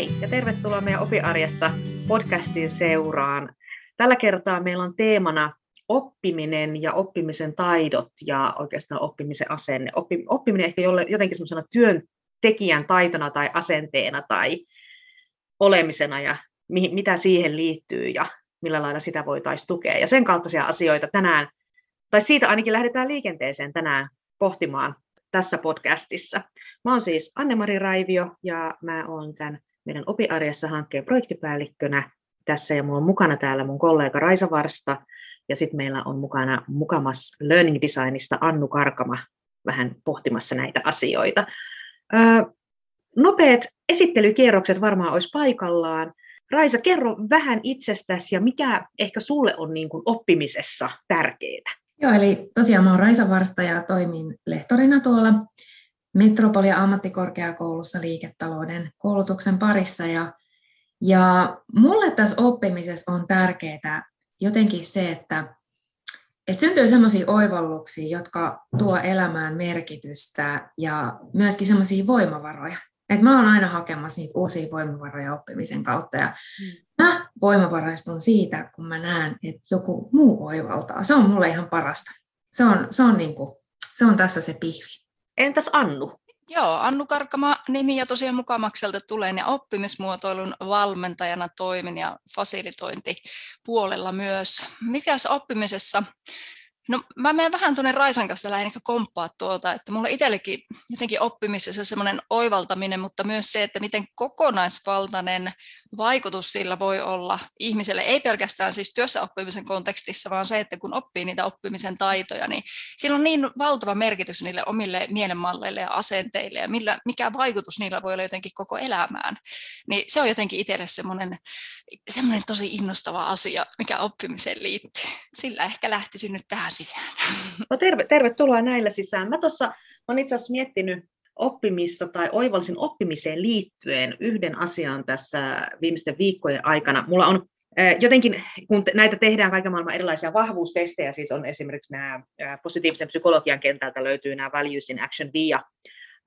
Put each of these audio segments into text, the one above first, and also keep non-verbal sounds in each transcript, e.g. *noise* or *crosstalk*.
Hei ja tervetuloa meidän Opiarjessa podcastin seuraan. Tällä kertaa meillä on teemana oppiminen ja oppimisen taidot ja oikeastaan oppimisen asenne. Oppi, oppiminen ehkä jotenkin semmoisena työntekijän taitona tai asenteena tai olemisena ja mi, mitä siihen liittyy ja millä lailla sitä voitaisiin tukea. Ja sen kaltaisia asioita tänään, tai siitä ainakin lähdetään liikenteeseen tänään pohtimaan tässä podcastissa. Mä oon siis Anne-Mari Raivio ja mä oon tämän meidän Opiarjessa hankkeen projektipäällikkönä tässä ja mulla on mukana täällä mun kollega Raisa Varsta ja sitten meillä on mukana mukamas Learning Designista Annu Karkama vähän pohtimassa näitä asioita. Öö, nopeat esittelykierrokset varmaan olisi paikallaan. Raisa, kerro vähän itsestäsi ja mikä ehkä sulle on niin kuin oppimisessa tärkeää? Joo, eli tosiaan mä oon Raisa Varsta ja toimin lehtorina tuolla Metropolia ammattikorkeakoulussa liiketalouden koulutuksen parissa. Ja, ja mulle tässä oppimisessa on tärkeää jotenkin se, että, että syntyy sellaisia oivalluksia, jotka tuo elämään merkitystä ja myöskin sellaisia voimavaroja. Et mä oon aina hakemassa niitä uusia voimavaroja oppimisen kautta ja mm. mä voimavaraistun siitä, kun mä näen, että joku muu oivaltaa. Se on mulle ihan parasta. Se on, se on, niinku, se on tässä se pihvi. Entäs Annu? Joo, Annu Karkama nimi ja tosiaan mukamakselta tulen ja oppimismuotoilun valmentajana toimin ja fasilitointipuolella myös. Mikäs oppimisessa No mä menen vähän tuonne Raisan kanssa lähinnä komppaa tuolta, että mulla itsellekin jotenkin oppimisessa semmoinen oivaltaminen, mutta myös se, että miten kokonaisvaltainen vaikutus sillä voi olla ihmiselle, ei pelkästään siis työssä oppimisen kontekstissa, vaan se, että kun oppii niitä oppimisen taitoja, niin sillä on niin valtava merkitys niille omille mielenmalleille ja asenteille ja millä, mikä vaikutus niillä voi olla jotenkin koko elämään. Niin se on jotenkin itselle semmoinen, semmoinen tosi innostava asia, mikä oppimiseen liittyy. Sillä ehkä lähtisin nyt tähän sisään. No terve, tervetuloa näillä sisään. Mä tuossa olen itse asiassa miettinyt oppimista tai oivallisin oppimiseen liittyen yhden asian tässä viimeisten viikkojen aikana. Mulla on jotenkin, kun näitä tehdään kaiken maailman erilaisia vahvuustestejä, siis on esimerkiksi nämä positiivisen psykologian kentältä löytyy nämä Values in Action VIA,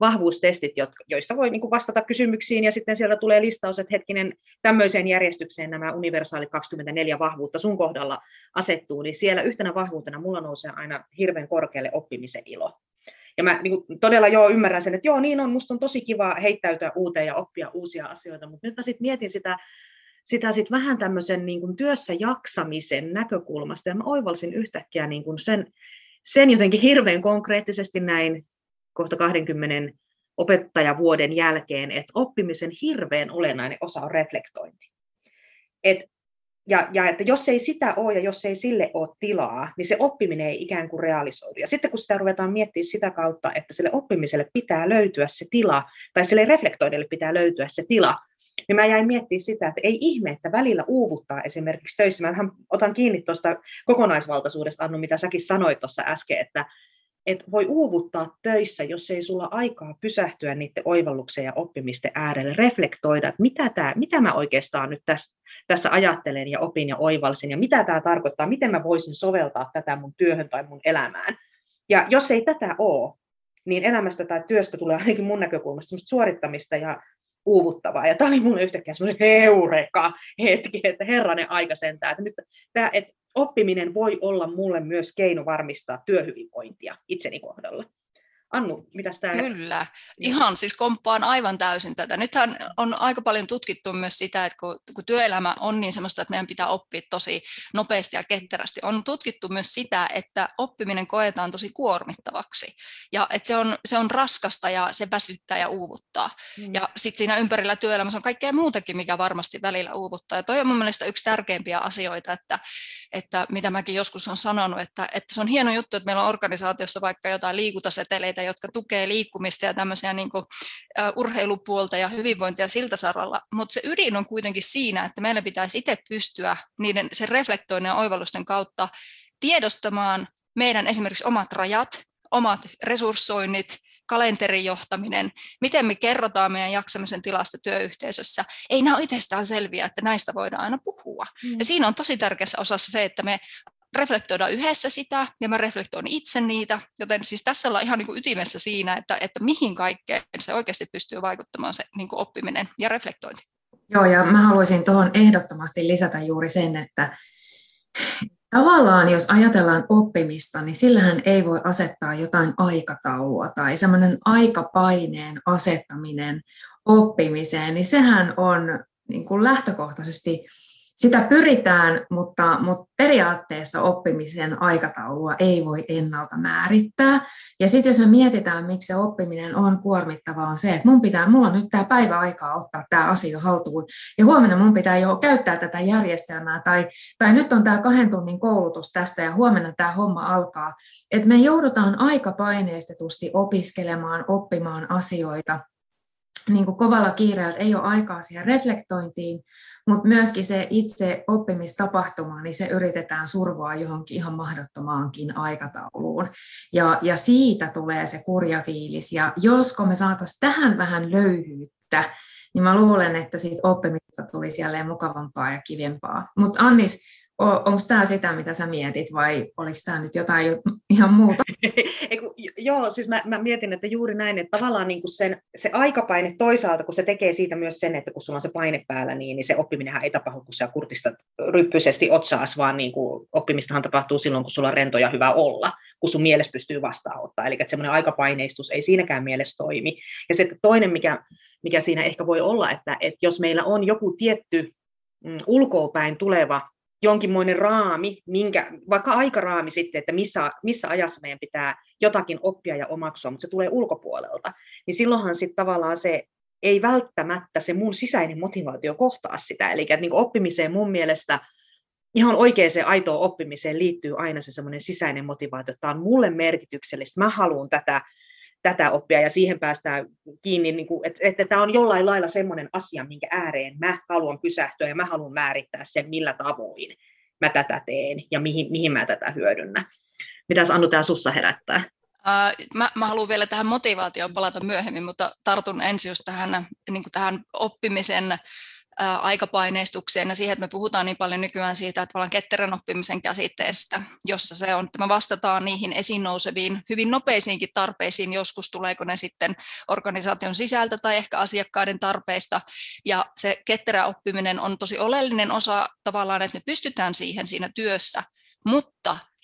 vahvuustestit, joissa voi niin vastata kysymyksiin, ja sitten sieltä tulee listaus, että hetkinen, tämmöiseen järjestykseen nämä universaalit 24 vahvuutta sun kohdalla asettuu, niin siellä yhtenä vahvuutena mulla nousee aina hirveän korkealle oppimisen ilo. Ja mä niin kuin, todella joo ymmärrän sen, että joo niin on, musta on tosi kiva heittäytyä uuteen ja oppia uusia asioita, mutta nyt mä sitten mietin sitä, sitä sit vähän tämmöisen niin kuin työssä jaksamisen näkökulmasta, ja mä oivalsin yhtäkkiä niin kuin sen, sen jotenkin hirveän konkreettisesti näin kohta 20 opettajavuoden jälkeen, että oppimisen hirveän olennainen osa on reflektointi. Et ja, ja että jos ei sitä ole ja jos ei sille ole tilaa, niin se oppiminen ei ikään kuin realisoidu. Ja sitten kun sitä ruvetaan miettimään sitä kautta, että sille oppimiselle pitää löytyä se tila, tai sille reflektoidelle pitää löytyä se tila, niin mä jäin miettimään sitä, että ei ihme, että välillä uuvuttaa esimerkiksi töissä. Mä vähän otan kiinni tuosta kokonaisvaltaisuudesta, Annu, mitä säkin sanoit tuossa äsken, että, että voi uuvuttaa töissä, jos ei sulla aikaa pysähtyä niiden oivalluksen ja oppimisten äärelle, reflektoida, että mitä, tämä, mitä mä oikeastaan nyt tässä, tässä ajattelen ja opin ja oivalsin, ja mitä tämä tarkoittaa, miten mä voisin soveltaa tätä mun työhön tai mun elämään. Ja jos ei tätä ole, niin elämästä tai työstä tulee ainakin mun näkökulmasta suorittamista ja uuvuttavaa. Ja tämä oli mulle yhtäkkiä semmoinen heureka hetki, että herranen aika sentään. Että nyt tämä, että oppiminen voi olla mulle myös keino varmistaa työhyvinvointia itseni kohdalla. Annu, mitä täällä? Kyllä, ihan siis komppaan aivan täysin tätä. Nythän on aika paljon tutkittu myös sitä, että kun, kun työelämä on niin sellaista, että meidän pitää oppia tosi nopeasti ja ketterästi, on tutkittu myös sitä, että oppiminen koetaan tosi kuormittavaksi ja että se on, se on raskasta ja se väsyttää ja uuvuttaa. Mm. Ja sitten siinä ympärillä työelämässä on kaikkea muutakin, mikä varmasti välillä uuvuttaa. Ja toi on mun mielestä yksi tärkeimpiä asioita, että, että mitä mäkin joskus on sanonut, että, että se on hieno juttu, että meillä on organisaatiossa vaikka jotain liikuntaseteleitä, jotka tukee liikkumista ja tämmöisiä niin kuin, uh, urheilupuolta ja hyvinvointia siltä saralla, mutta se ydin on kuitenkin siinä, että meillä pitäisi itse pystyä niiden sen reflektoinnin ja oivallusten kautta tiedostamaan meidän esimerkiksi omat rajat, omat resurssoinnit, kalenterijohtaminen, miten me kerrotaan meidän jaksamisen tilasta työyhteisössä. Ei nämä ole itsestään selviä, että näistä voidaan aina puhua. Mm. Ja siinä on tosi tärkeässä osassa se, että me reflektoida yhdessä sitä, ja mä reflektoin itse niitä, joten siis tässä ollaan ihan niin kuin ytimessä siinä, että, että mihin kaikkeen se oikeasti pystyy vaikuttamaan se niin kuin oppiminen ja reflektointi. Joo, ja mä haluaisin tuohon ehdottomasti lisätä juuri sen, että tavallaan jos ajatellaan oppimista, niin sillähän ei voi asettaa jotain aikataulua tai semmoinen aikapaineen asettaminen oppimiseen, niin sehän on niin kuin lähtökohtaisesti sitä pyritään, mutta, mutta periaatteessa oppimisen aikataulua ei voi ennalta määrittää. Ja sitten jos me mietitään, miksi se oppiminen on kuormittavaa, on se, että mun pitää, mulla on nyt tämä päivä aikaa ottaa tämä asia haltuun, ja huomenna mun pitää jo käyttää tätä järjestelmää, tai, tai nyt on tämä kahden tunnin koulutus tästä, ja huomenna tämä homma alkaa. Että me joudutaan aika paineistetusti opiskelemaan, oppimaan asioita, niin kuin kovalla kiireellä ei ole aikaa siihen reflektointiin, mutta myöskin se itse oppimistapahtuma, niin se yritetään survoa johonkin ihan mahdottomaankin aikatauluun. Ja, ja siitä tulee se kurja fiilis. Ja josko me saataisiin tähän vähän löyhyyttä, niin mä luulen, että siitä oppimista tulisi jälleen mukavampaa ja kivempaa. Mutta Annis, onko tämä sitä, mitä sä mietit, vai oliko tämä nyt jotain ihan muuta? *laughs* Eiku, joo, siis mä, mä mietin, että juuri näin, että tavallaan niin kuin sen, se aikapaine toisaalta, kun se tekee siitä myös sen, että kun sulla on se paine päällä, niin, niin se oppiminenhän ei tapahdu, kun sä kurtistat ryppyisesti otsaas, vaan niin kuin, oppimistahan tapahtuu silloin, kun sulla on rento ja hyvä olla, kun sun mielessä pystyy vastaanottaa. Eli että semmoinen aikapaineistus ei siinäkään mielessä toimi. Ja se toinen, mikä, mikä siinä ehkä voi olla, että, että jos meillä on joku tietty mm, ulkoapäin tuleva jonkinmoinen raami, minkä, vaikka aikaraami sitten, että missä, missä ajassa meidän pitää jotakin oppia ja omaksua, mutta se tulee ulkopuolelta, niin silloinhan sitten tavallaan se ei välttämättä se mun sisäinen motivaatio kohtaa sitä. Eli että niin oppimiseen mun mielestä ihan oikeaan aitoon oppimiseen liittyy aina se semmoinen sisäinen motivaatio, että tämä on mulle merkityksellistä, mä haluan tätä tätä oppia ja siihen päästään kiinni, niin kuin, että, että tämä on jollain lailla semmoinen asia, minkä ääreen mä haluan pysähtyä ja mä haluan määrittää sen, millä tavoin mä tätä teen ja mihin, mihin mä tätä hyödynnän. Mitäs Annu tämä sussa herättää? Mä, mä haluan vielä tähän motivaatioon palata myöhemmin, mutta tartun ensin just tähän, niin tähän oppimisen aikapaineistukseen ja siihen, että me puhutaan niin paljon nykyään siitä, että ollaan ketterän oppimisen käsitteestä, jossa se on, että me vastataan niihin esiin nouseviin hyvin nopeisiinkin tarpeisiin, joskus tuleeko ne sitten organisaation sisältä tai ehkä asiakkaiden tarpeista, ja se ketterä oppiminen on tosi oleellinen osa tavallaan, että me pystytään siihen siinä työssä, mutta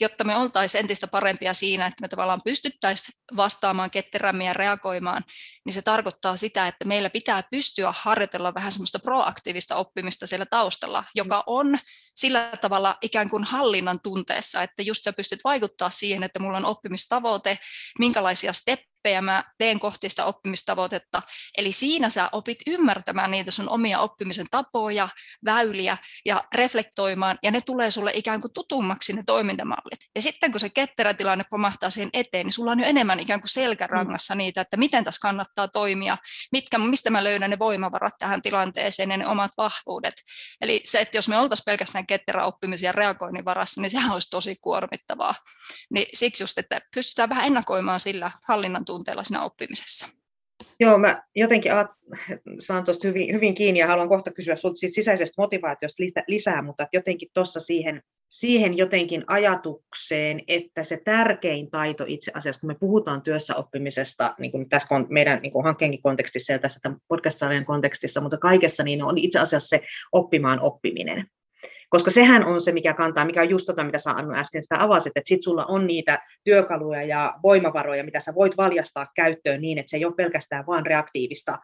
jotta me oltaisiin entistä parempia siinä, että me tavallaan pystyttäisiin vastaamaan ketterämmin ja reagoimaan, niin se tarkoittaa sitä, että meillä pitää pystyä harjoitella vähän semmoista proaktiivista oppimista siellä taustalla, joka on sillä tavalla ikään kuin hallinnan tunteessa, että just sä pystyt vaikuttaa siihen, että mulla on oppimistavoite, minkälaisia step steppejä mä teen kohti sitä oppimistavoitetta. Eli siinä sä opit ymmärtämään niitä sun omia oppimisen tapoja, väyliä ja reflektoimaan, ja ne tulee sulle ikään kuin tutummaksi ne toimintamallit. Ja sitten kun se ketterä tilanne pomahtaa siihen eteen, niin sulla on jo enemmän ikään kuin selkärangassa niitä, että miten tässä kannattaa toimia, mitkä, mistä mä löydän ne voimavarat tähän tilanteeseen ja ne omat vahvuudet. Eli se, että jos me oltaisiin pelkästään ketterä oppimisen ja reagoinnin varassa, niin sehän olisi tosi kuormittavaa. Niin siksi just, että pystytään vähän ennakoimaan sillä hallinnan tunteella siinä oppimisessa. Joo, mä jotenkin *laughs* saan tuosta hyvin, hyvin kiinni ja haluan kohta kysyä sinulta siitä sisäisestä motivaatiosta lisää, mutta jotenkin tuossa siihen, siihen jotenkin ajatukseen, että se tärkein taito itse asiassa, kun me puhutaan työssä oppimisesta, niin kuin tässä meidän niin kuin hankkeenkin kontekstissa ja tässä podcast kontekstissa, mutta kaikessa, niin on itse asiassa se oppimaan oppiminen. Koska sehän on se, mikä kantaa, mikä on just tota, mitä sä Annu äsken sitä avasit, että sit sulla on niitä työkaluja ja voimavaroja, mitä sä voit valjastaa käyttöön niin, että se ei ole pelkästään vain reaktiivista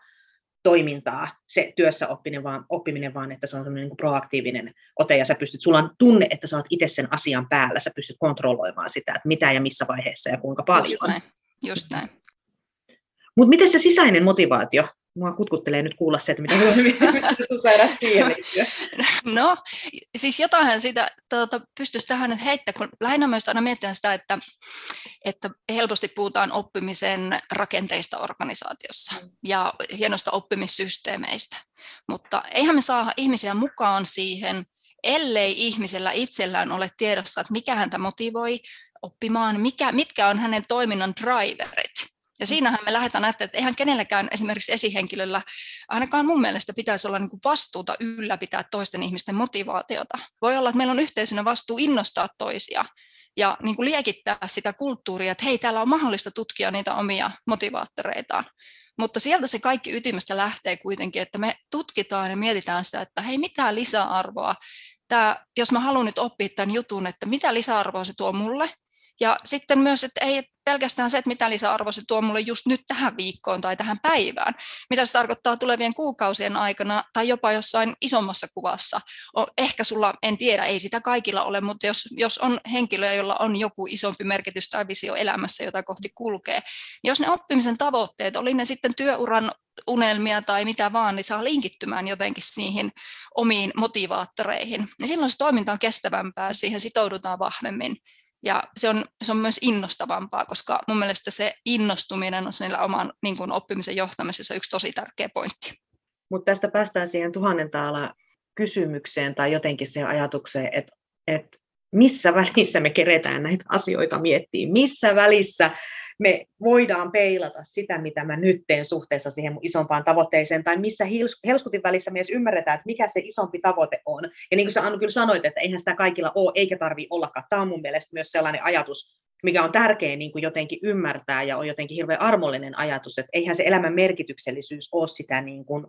toimintaa, se työssä oppiminen vaan, oppiminen, vaan että se on semmoinen niin proaktiivinen ote, ja sä pystyt, sulla on tunne, että sä oot itse sen asian päällä, sä pystyt kontrolloimaan sitä, että mitä ja missä vaiheessa ja kuinka paljon. Just näin. Just näin. Mutta miten se sisäinen motivaatio? Mua kutkuttelee nyt kuulla se, että mitä *laughs* saada siihen No, siis jotain siitä tuota, pystyisi tähän nyt heittää, kun lähinnä myös aina miettiä sitä, että, että helposti puhutaan oppimisen rakenteista organisaatiossa mm. ja hienosta oppimissysteemeistä, mutta eihän me saa ihmisiä mukaan siihen, ellei ihmisellä itsellään ole tiedossa, että mikä häntä motivoi oppimaan, mikä, mitkä on hänen toiminnan driverit. Ja siinähän me lähdetään näyttämään, että eihän kenelläkään esimerkiksi esihenkilöllä, ainakaan mun mielestä pitäisi olla niin kuin vastuuta ylläpitää toisten ihmisten motivaatiota. Voi olla, että meillä on yhteisönä vastuu innostaa toisia ja niin kuin liekittää sitä kulttuuria, että hei, täällä on mahdollista tutkia niitä omia motivaattoreitaan. Mutta sieltä se kaikki ytimestä lähtee kuitenkin, että me tutkitaan ja mietitään sitä, että hei, mitä lisäarvoa, tämä, jos mä haluan nyt oppia tämän jutun, että mitä lisäarvoa se tuo mulle, ja sitten myös, että ei pelkästään se, että mitä lisäarvo se tuo mulle just nyt tähän viikkoon tai tähän päivään, mitä se tarkoittaa tulevien kuukausien aikana tai jopa jossain isommassa kuvassa. Ehkä sulla, en tiedä, ei sitä kaikilla ole, mutta jos, jos on henkilö, jolla on joku isompi merkitys tai visio elämässä, jota kohti kulkee, niin jos ne oppimisen tavoitteet, oli ne sitten työuran unelmia tai mitä vaan, niin saa linkittymään jotenkin siihen omiin motivaattoreihin. Ja silloin se toiminta on kestävämpää, siihen sitoudutaan vahvemmin ja se on, se on myös innostavampaa, koska mun mielestä se innostuminen on sillä oman niin kuin oppimisen johtamisessa yksi tosi tärkeä pointti. Mutta tästä päästään siihen tuhannen taala kysymykseen tai jotenkin siihen ajatukseen, että, että missä välissä me keretään näitä asioita miettiä, missä välissä me voidaan peilata sitä, mitä mä nyt teen suhteessa siihen mun isompaan tavoitteeseen, tai missä helskutin välissä myös ymmärretään, että mikä se isompi tavoite on. Ja niin kuin sä Anu kyllä sanoit, että eihän sitä kaikilla ole, eikä tarvi ollakaan. Tämä on mun mielestä myös sellainen ajatus, mikä on tärkeä niin kuin jotenkin ymmärtää ja on jotenkin hirveän armollinen ajatus, että eihän se elämän merkityksellisyys ole sitä niin kuin,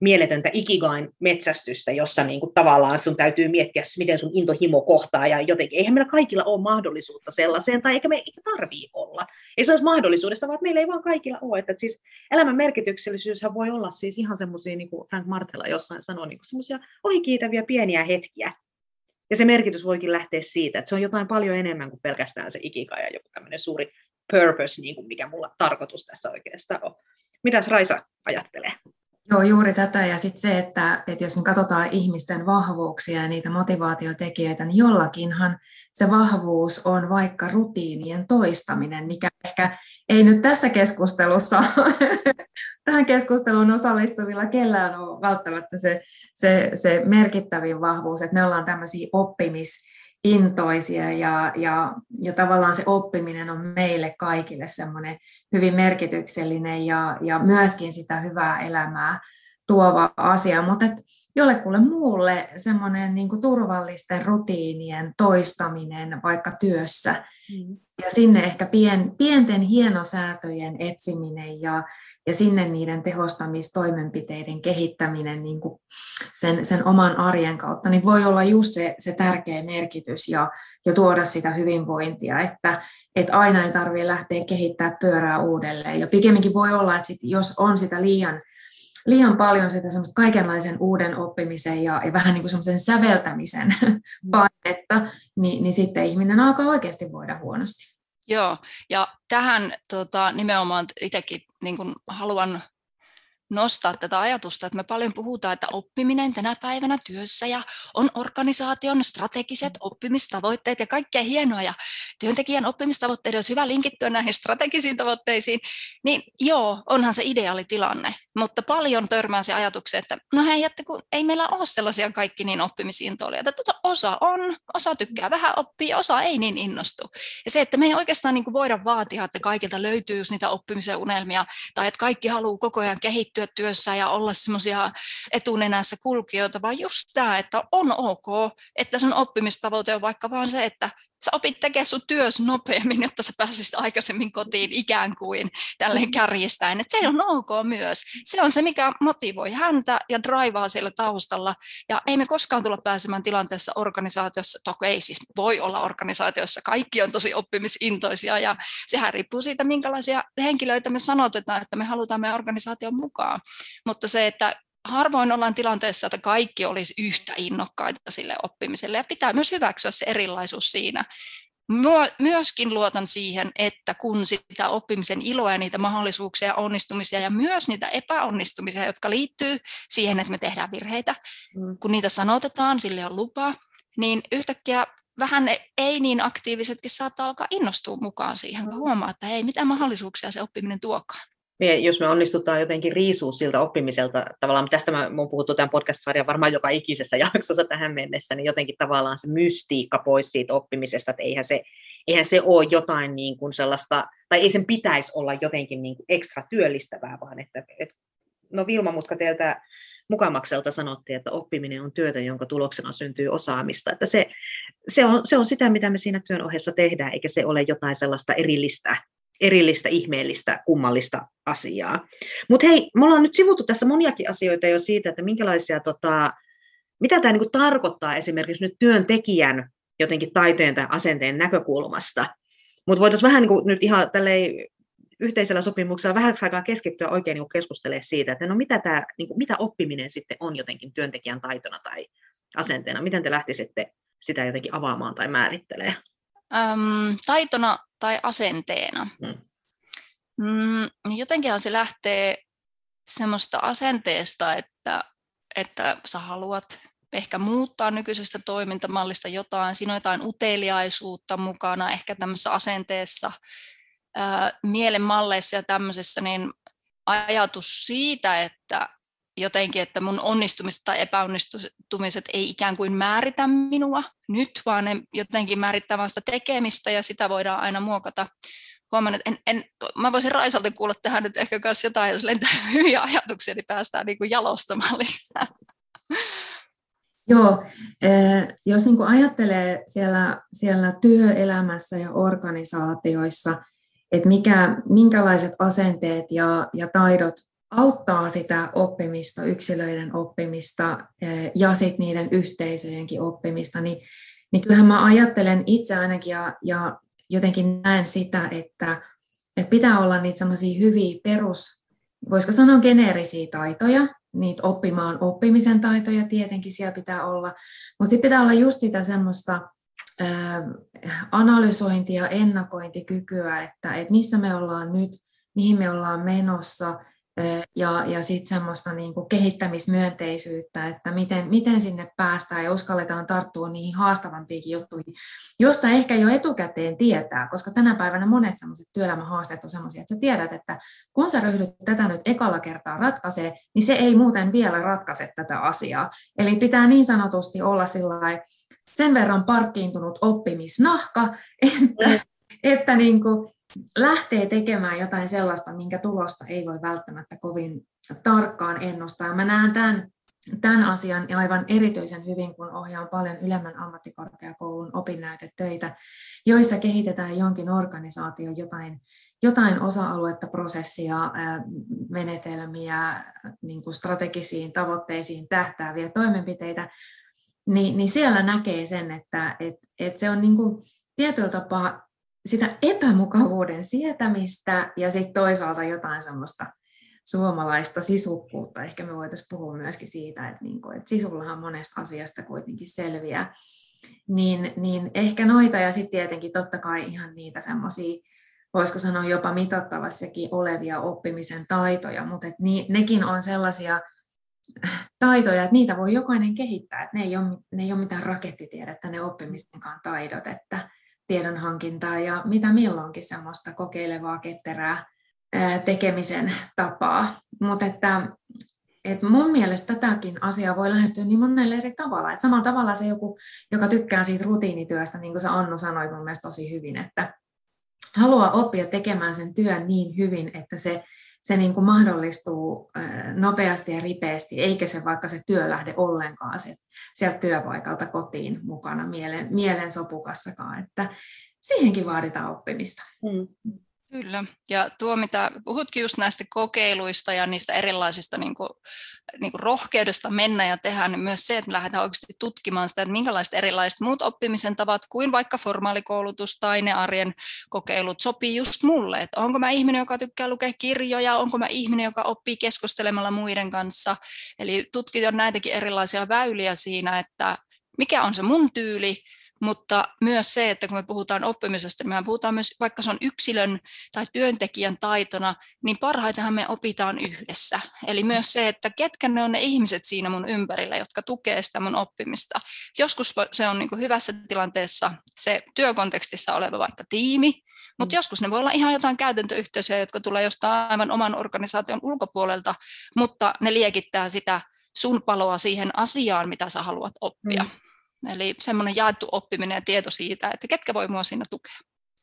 mieletöntä ikigain metsästystä, jossa niin kuin tavallaan sun täytyy miettiä, miten sun intohimo kohtaa ja jotenkin. Eihän meillä kaikilla ole mahdollisuutta sellaiseen, tai eikä me eikä tarvii olla. Ei se olisi mahdollisuudesta, vaan meillä ei vaan kaikilla ole. Että siis elämän merkityksellisyyshän voi olla siis ihan semmoisia, niin kuin Frank Martella jossain sanoi, niin semmoisia ohikiitäviä pieniä hetkiä. Ja se merkitys voikin lähteä siitä, että se on jotain paljon enemmän kuin pelkästään se ikigai ja joku tämmöinen suuri purpose, niin kuin mikä mulla tarkoitus tässä oikeastaan on. Mitäs Raisa ajattelee? Joo, juuri tätä. Ja sitten se, että, että jos me katsotaan ihmisten vahvuuksia ja niitä motivaatiotekijöitä, niin jollakinhan se vahvuus on vaikka rutiinien toistaminen, mikä ehkä ei nyt tässä keskustelussa, *laughs* tähän keskusteluun osallistuvilla kellään ole välttämättä se, se, se merkittävin vahvuus, että me ollaan tämmöisiä oppimis- intoisia ja, ja, ja tavallaan se oppiminen on meille kaikille semmoinen hyvin merkityksellinen ja, ja myöskin sitä hyvää elämää tuova asia, mutta jollekulle muulle semmoinen niin kuin turvallisten rutiinien toistaminen vaikka työssä mm. Ja sinne ehkä pien, pienten hienosäätöjen etsiminen ja, ja sinne niiden tehostamistoimenpiteiden kehittäminen niin kuin sen, sen oman arjen kautta, niin voi olla just se, se tärkeä merkitys ja, ja tuoda sitä hyvinvointia, että, että aina ei tarvitse lähteä kehittämään pyörää uudelleen. Ja pikemminkin voi olla, että sit, jos on sitä liian liian paljon sitä semmoista kaikenlaisen uuden oppimisen ja, ja vähän niin kuin semmoisen säveltämisen mm. painetta, niin, niin sitten ihminen alkaa oikeasti voida huonosti. Joo, ja tähän tota, nimenomaan itsekin niin kuin haluan nostaa tätä ajatusta, että me paljon puhutaan, että oppiminen tänä päivänä työssä ja on organisaation strategiset mm. oppimistavoitteet ja kaikkea hienoa ja työntekijän oppimistavoitteiden olisi hyvä linkittyä näihin strategisiin tavoitteisiin, niin joo, onhan se ideaali tilanne, mutta paljon törmää se ajatuksen, että no hei, että kun ei meillä ole sellaisia kaikki niin oppimisintoilijat, että tuota, osa on, osa tykkää vähän oppia, osa ei niin innostu. Ja se, että me ei oikeastaan niin voida vaatia, että kaikilta löytyy niitä oppimisen unelmia tai että kaikki haluaa koko ajan kehittyä kehittyä työssä ja olla semmoisia etunenässä kulkijoita, vaan just tämä, että on ok, että sun oppimistavoite on vaikka vaan se, että sä opit tekemään sun työs nopeammin, jotta sä pääsisit aikaisemmin kotiin ikään kuin tälleen kärjistäen. Että se on ok myös. Se on se, mikä motivoi häntä ja draivaa siellä taustalla. Ja ei me koskaan tulla pääsemään tilanteessa organisaatiossa, toki ei siis voi olla organisaatiossa, kaikki on tosi oppimisintoisia ja sehän riippuu siitä, minkälaisia henkilöitä me sanotetaan, että me halutaan meidän organisaation mukaan. Mutta se, että harvoin ollaan tilanteessa, että kaikki olisi yhtä innokkaita sille oppimiselle ja pitää myös hyväksyä se erilaisuus siinä. Myöskin luotan siihen, että kun sitä oppimisen iloa ja niitä mahdollisuuksia, onnistumisia ja myös niitä epäonnistumisia, jotka liittyy siihen, että me tehdään virheitä, mm. kun niitä sanotetaan, sille on lupa, niin yhtäkkiä vähän ei niin aktiivisetkin saattaa alkaa innostua mukaan siihen, kun mm. huomaa, että ei mitä mahdollisuuksia se oppiminen tuokaan me, jos me onnistutaan jotenkin riisua siltä oppimiselta, tavallaan tästä mä, oon puhuttu tämän podcast-sarjan varmaan joka ikisessä *laughs* jaksossa tähän mennessä, niin jotenkin tavallaan se mystiikka pois siitä oppimisesta, että eihän se, eihän se ole jotain niin kuin sellaista, tai ei sen pitäisi olla jotenkin niin kuin ekstra työllistävää, vaan että, että no Vilma Mutka teiltä mukamakselta sanottiin, että oppiminen on työtä, jonka tuloksena syntyy osaamista. Että se, se, on, se on sitä, mitä me siinä työn ohessa tehdään, eikä se ole jotain sellaista erillistä erillistä, ihmeellistä, kummallista asiaa. Mutta hei, me ollaan nyt sivuttu tässä moniakin asioita jo siitä, että minkälaisia, tota, mitä tämä niinku tarkoittaa esimerkiksi nyt työntekijän jotenkin taiteen tai asenteen näkökulmasta. Mutta voitaisiin vähän niinku nyt ihan tälleen yhteisellä sopimuksella vähän aikaa keskittyä oikein niin keskustelemaan siitä, että no mitä, tämä, niin kuin, mitä oppiminen sitten on jotenkin työntekijän taitona tai asenteena. Miten te lähtisitte sitä jotenkin avaamaan tai määrittelee? Öm, taitona tai asenteena. Hmm. Mm, jotenkinhan se lähtee semmoista asenteesta, että, että sä haluat ehkä muuttaa nykyisestä toimintamallista jotain, siinä on jotain uteliaisuutta mukana ehkä tämmöisessä asenteessa, ää, mielenmalleissa ja tämmöisessä, niin ajatus siitä, että jotenkin, että mun onnistumiset tai epäonnistumiset ei ikään kuin määritä minua nyt, vaan ne jotenkin määrittää vasta tekemistä ja sitä voidaan aina muokata. Huomaan, että en, en, mä voisin Raisalta kuulla tähän nyt ehkä myös jotain, jos lentää *laughs* hyviä ajatuksia, niin päästään niin kuin jalostamaan lisää. *laughs* Joo, jos niin kuin ajattelee siellä, siellä työelämässä ja organisaatioissa, että mikä, minkälaiset asenteet ja, ja taidot auttaa sitä oppimista, yksilöiden oppimista eh, ja sitten niiden yhteisöjenkin oppimista, niin, niin kyllähän mä ajattelen itse ainakin ja, ja jotenkin näen sitä, että, että pitää olla niitä semmoisia hyviä perus, voisiko sanoa geneerisiä taitoja, niitä oppimaan oppimisen taitoja tietenkin siellä pitää olla, mutta sitten pitää olla just sitä semmoista analysointia, ennakointikykyä, että, että missä me ollaan nyt, mihin me ollaan menossa, ja, ja sitten semmoista niin kuin kehittämismyönteisyyttä, että miten, miten sinne päästään ja uskalletaan tarttua niihin haastavampiinkin juttuihin, josta ehkä jo etukäteen tietää, koska tänä päivänä monet semmoiset työelämän haasteet on semmoisia, että sä tiedät, että kun sä ryhdyt tätä nyt ekalla kertaa ratkaisee, niin se ei muuten vielä ratkaise tätä asiaa. Eli pitää niin sanotusti olla sen verran parkkiintunut oppimisnahka, että, että niin kuin, lähtee tekemään jotain sellaista, minkä tulosta ei voi välttämättä kovin tarkkaan ennustaa. Mä näen tämän, tämän asian aivan erityisen hyvin, kun ohjaan paljon ylemmän ammattikorkeakoulun opinnäytetöitä, joissa kehitetään jonkin organisaation jotain, jotain osa-aluetta, prosessia, menetelmiä, niin kuin strategisiin tavoitteisiin tähtääviä toimenpiteitä, niin, niin siellä näkee sen, että et, et se on niin kuin tietyllä tapaa sitä epämukavuuden sietämistä ja sitten toisaalta jotain semmoista suomalaista sisukkuutta. Ehkä me voitaisiin puhua myöskin siitä, että, niin kuin, että sisullahan monesta asiasta kuitenkin selviää. Niin, niin ehkä noita ja sitten tietenkin totta kai ihan niitä semmoisia, voisiko sanoa jopa mitattavassakin olevia oppimisen taitoja, mutta et ni, nekin on sellaisia taitoja, että niitä voi jokainen kehittää, että ne ei ole, ne ei ole mitään rakettitiedettä ne oppimisenkaan taidot, että, tiedonhankintaa ja mitä milloinkin semmoista kokeilevaa, ketterää tekemisen tapaa. Mutta että, et mun mielestä tätäkin asiaa voi lähestyä niin monelle eri tavalla. Et samalla tavalla se joku, joka tykkää siitä rutiinityöstä, niin kuin sä Annu sanoit mun mielestä tosi hyvin, että haluaa oppia tekemään sen työn niin hyvin, että se se niin kuin mahdollistuu nopeasti ja ripeästi, eikä se vaikka se työ lähde ollenkaan se, sieltä työpaikalta kotiin mukana mielen, mielen sopukassakaan, että siihenkin vaaditaan oppimista. Mm. Kyllä, ja tuo mitä puhutkin just näistä kokeiluista ja niistä erilaisista niin kuin, niin kuin rohkeudesta mennä ja tehdä, niin myös se, että lähdetään oikeasti tutkimaan sitä, että minkälaiset erilaiset muut oppimisen tavat kuin vaikka formaalikoulutus tai ne arjen kokeilut sopii just mulle, että onko mä ihminen, joka tykkää lukea kirjoja, onko mä ihminen, joka oppii keskustelemalla muiden kanssa, eli tutkitaan näitäkin erilaisia väyliä siinä, että mikä on se mun tyyli, mutta myös se, että kun me puhutaan oppimisesta, niin me puhutaan myös, vaikka se on yksilön tai työntekijän taitona, niin parhaitenhan me opitaan yhdessä. Eli myös se, että ketkä ne on ne ihmiset siinä mun ympärillä, jotka tukee sitä mun oppimista. Joskus se on niin kuin hyvässä tilanteessa se työkontekstissa oleva vaikka tiimi, mutta mm. joskus ne voi olla ihan jotain käytäntöyhteisöjä, jotka tulee jostain aivan oman organisaation ulkopuolelta, mutta ne liekittää sitä sun paloa siihen asiaan, mitä sä haluat oppia. Mm. Eli semmoinen jaettu oppiminen ja tieto siitä, että ketkä voi mua siinä tukea.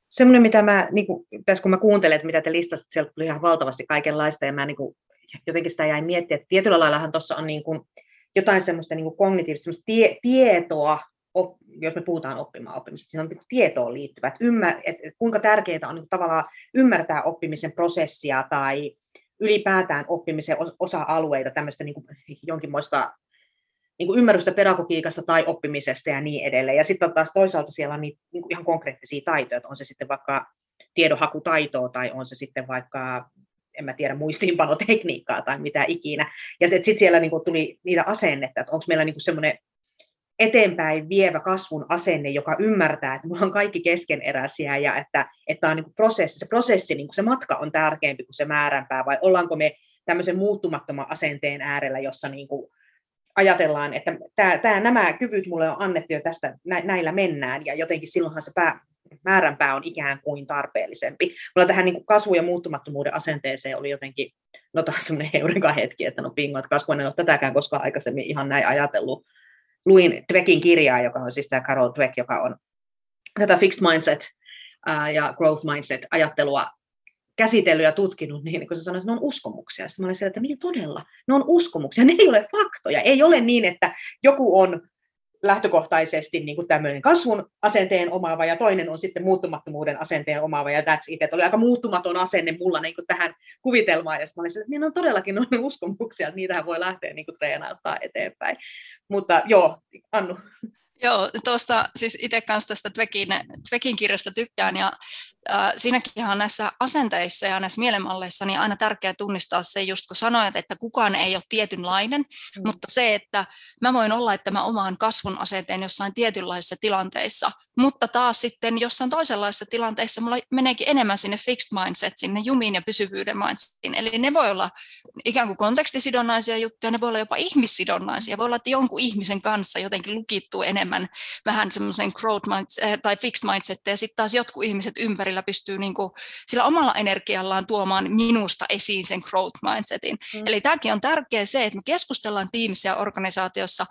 Semmoinen, mitä mä, niin kuin, tässä kun mä kuuntelen, että mitä te listasit, sieltä tuli ihan valtavasti kaikenlaista, ja mä niin kuin, jotenkin sitä jäin miettiä, että tietyllä laillahan tuossa on niin kuin, jotain semmoista niin kuin kognitiivista semmoista tie, tietoa op, jos me puhutaan oppimaan oppimista, siinä on niin tietoon liittyvä, että, ymmär, että kuinka tärkeää on niin tavallaan ymmärtää oppimisen prosessia tai ylipäätään oppimisen osa-alueita, tämmöistä niin kuin jonkinmoista niin kuin ymmärrystä pedagogiikasta tai oppimisesta ja niin edelleen. Ja sitten taas toisaalta siellä on niin, niin kuin ihan konkreettisia taitoja, että on se sitten vaikka tiedonhakutaitoa tai on se sitten vaikka en mä tiedä, muistiinpanotekniikkaa tai mitä ikinä. Ja sitten siellä niin kuin tuli niitä asennetta, että onko meillä niin semmoinen eteenpäin vievä kasvun asenne, joka ymmärtää, että mulla on kaikki keskeneräisiä ja että, että on niin kuin prosessi, se prosessi, niin kuin se matka on tärkeämpi kuin se määränpää, vai ollaanko me tämmöisen muuttumattoman asenteen äärellä, jossa niin kuin ajatellaan, että tämä, tämä, nämä kyvyt mulle on annettu ja tästä näillä mennään, ja jotenkin silloinhan se pää, määränpää on ikään kuin tarpeellisempi. Mulla tähän niin kasvu- ja muuttumattomuuden asenteeseen oli jotenkin, no taas semmoinen heureka hetki, että no pingo, että kasvu en ole tätäkään koskaan aikaisemmin ihan näin ajatellut. Luin Dweckin kirjaa, joka on siis tämä Carol Dweck, joka on tätä fixed mindset ja growth mindset ajattelua käsitellyt ja tutkinut, niin kun sä sanoit, että ne on uskomuksia. Sitten mä olin siellä, että niin todella, ne on uskomuksia, *laughs* ne ei ole faktoja. Ei ole niin, että joku on lähtökohtaisesti niin kuin tämmöinen kasvun asenteen omaava ja toinen on sitten muuttumattomuuden asenteen omaava ja that's it. Että oli aika muuttumaton asenne mulla niin kuin tähän kuvitelmaan ja sitten olin että niin on todellakin on uskomuksia, että niitähän voi lähteä niin kuin treenauttaa eteenpäin. Mutta joo, Annu. Joo, tuosta siis itse kanssa tästä Twekin, Twekin kirjasta tykkään ja äh, siinäkin on näissä asenteissa ja näissä mielenmalleissa niin aina tärkeää tunnistaa se, just kun sanoit, että kukaan ei ole tietynlainen, mm. mutta se, että mä voin olla, että mä omaan kasvun asenteen jossain tietynlaisissa tilanteissa, mutta taas sitten jossain toisenlaisessa tilanteessa mulla meneekin enemmän sinne fixed mindset, sinne jumiin ja pysyvyyden mindsetiin. Eli ne voi olla ikään kuin kontekstisidonnaisia juttuja, ne voi olla jopa ihmissidonnaisia. Voi olla, että jonkun ihmisen kanssa jotenkin lukittuu enemmän vähän semmoisen growth mindset, eh, tai fixed mindset, ja sitten taas jotkut ihmiset ympärillä pystyy niin kuin sillä omalla energiallaan tuomaan minusta esiin sen growth mindsetin. Mm. Eli tämäkin on tärkeää se, että me keskustellaan tiimissä ja organisaatiossa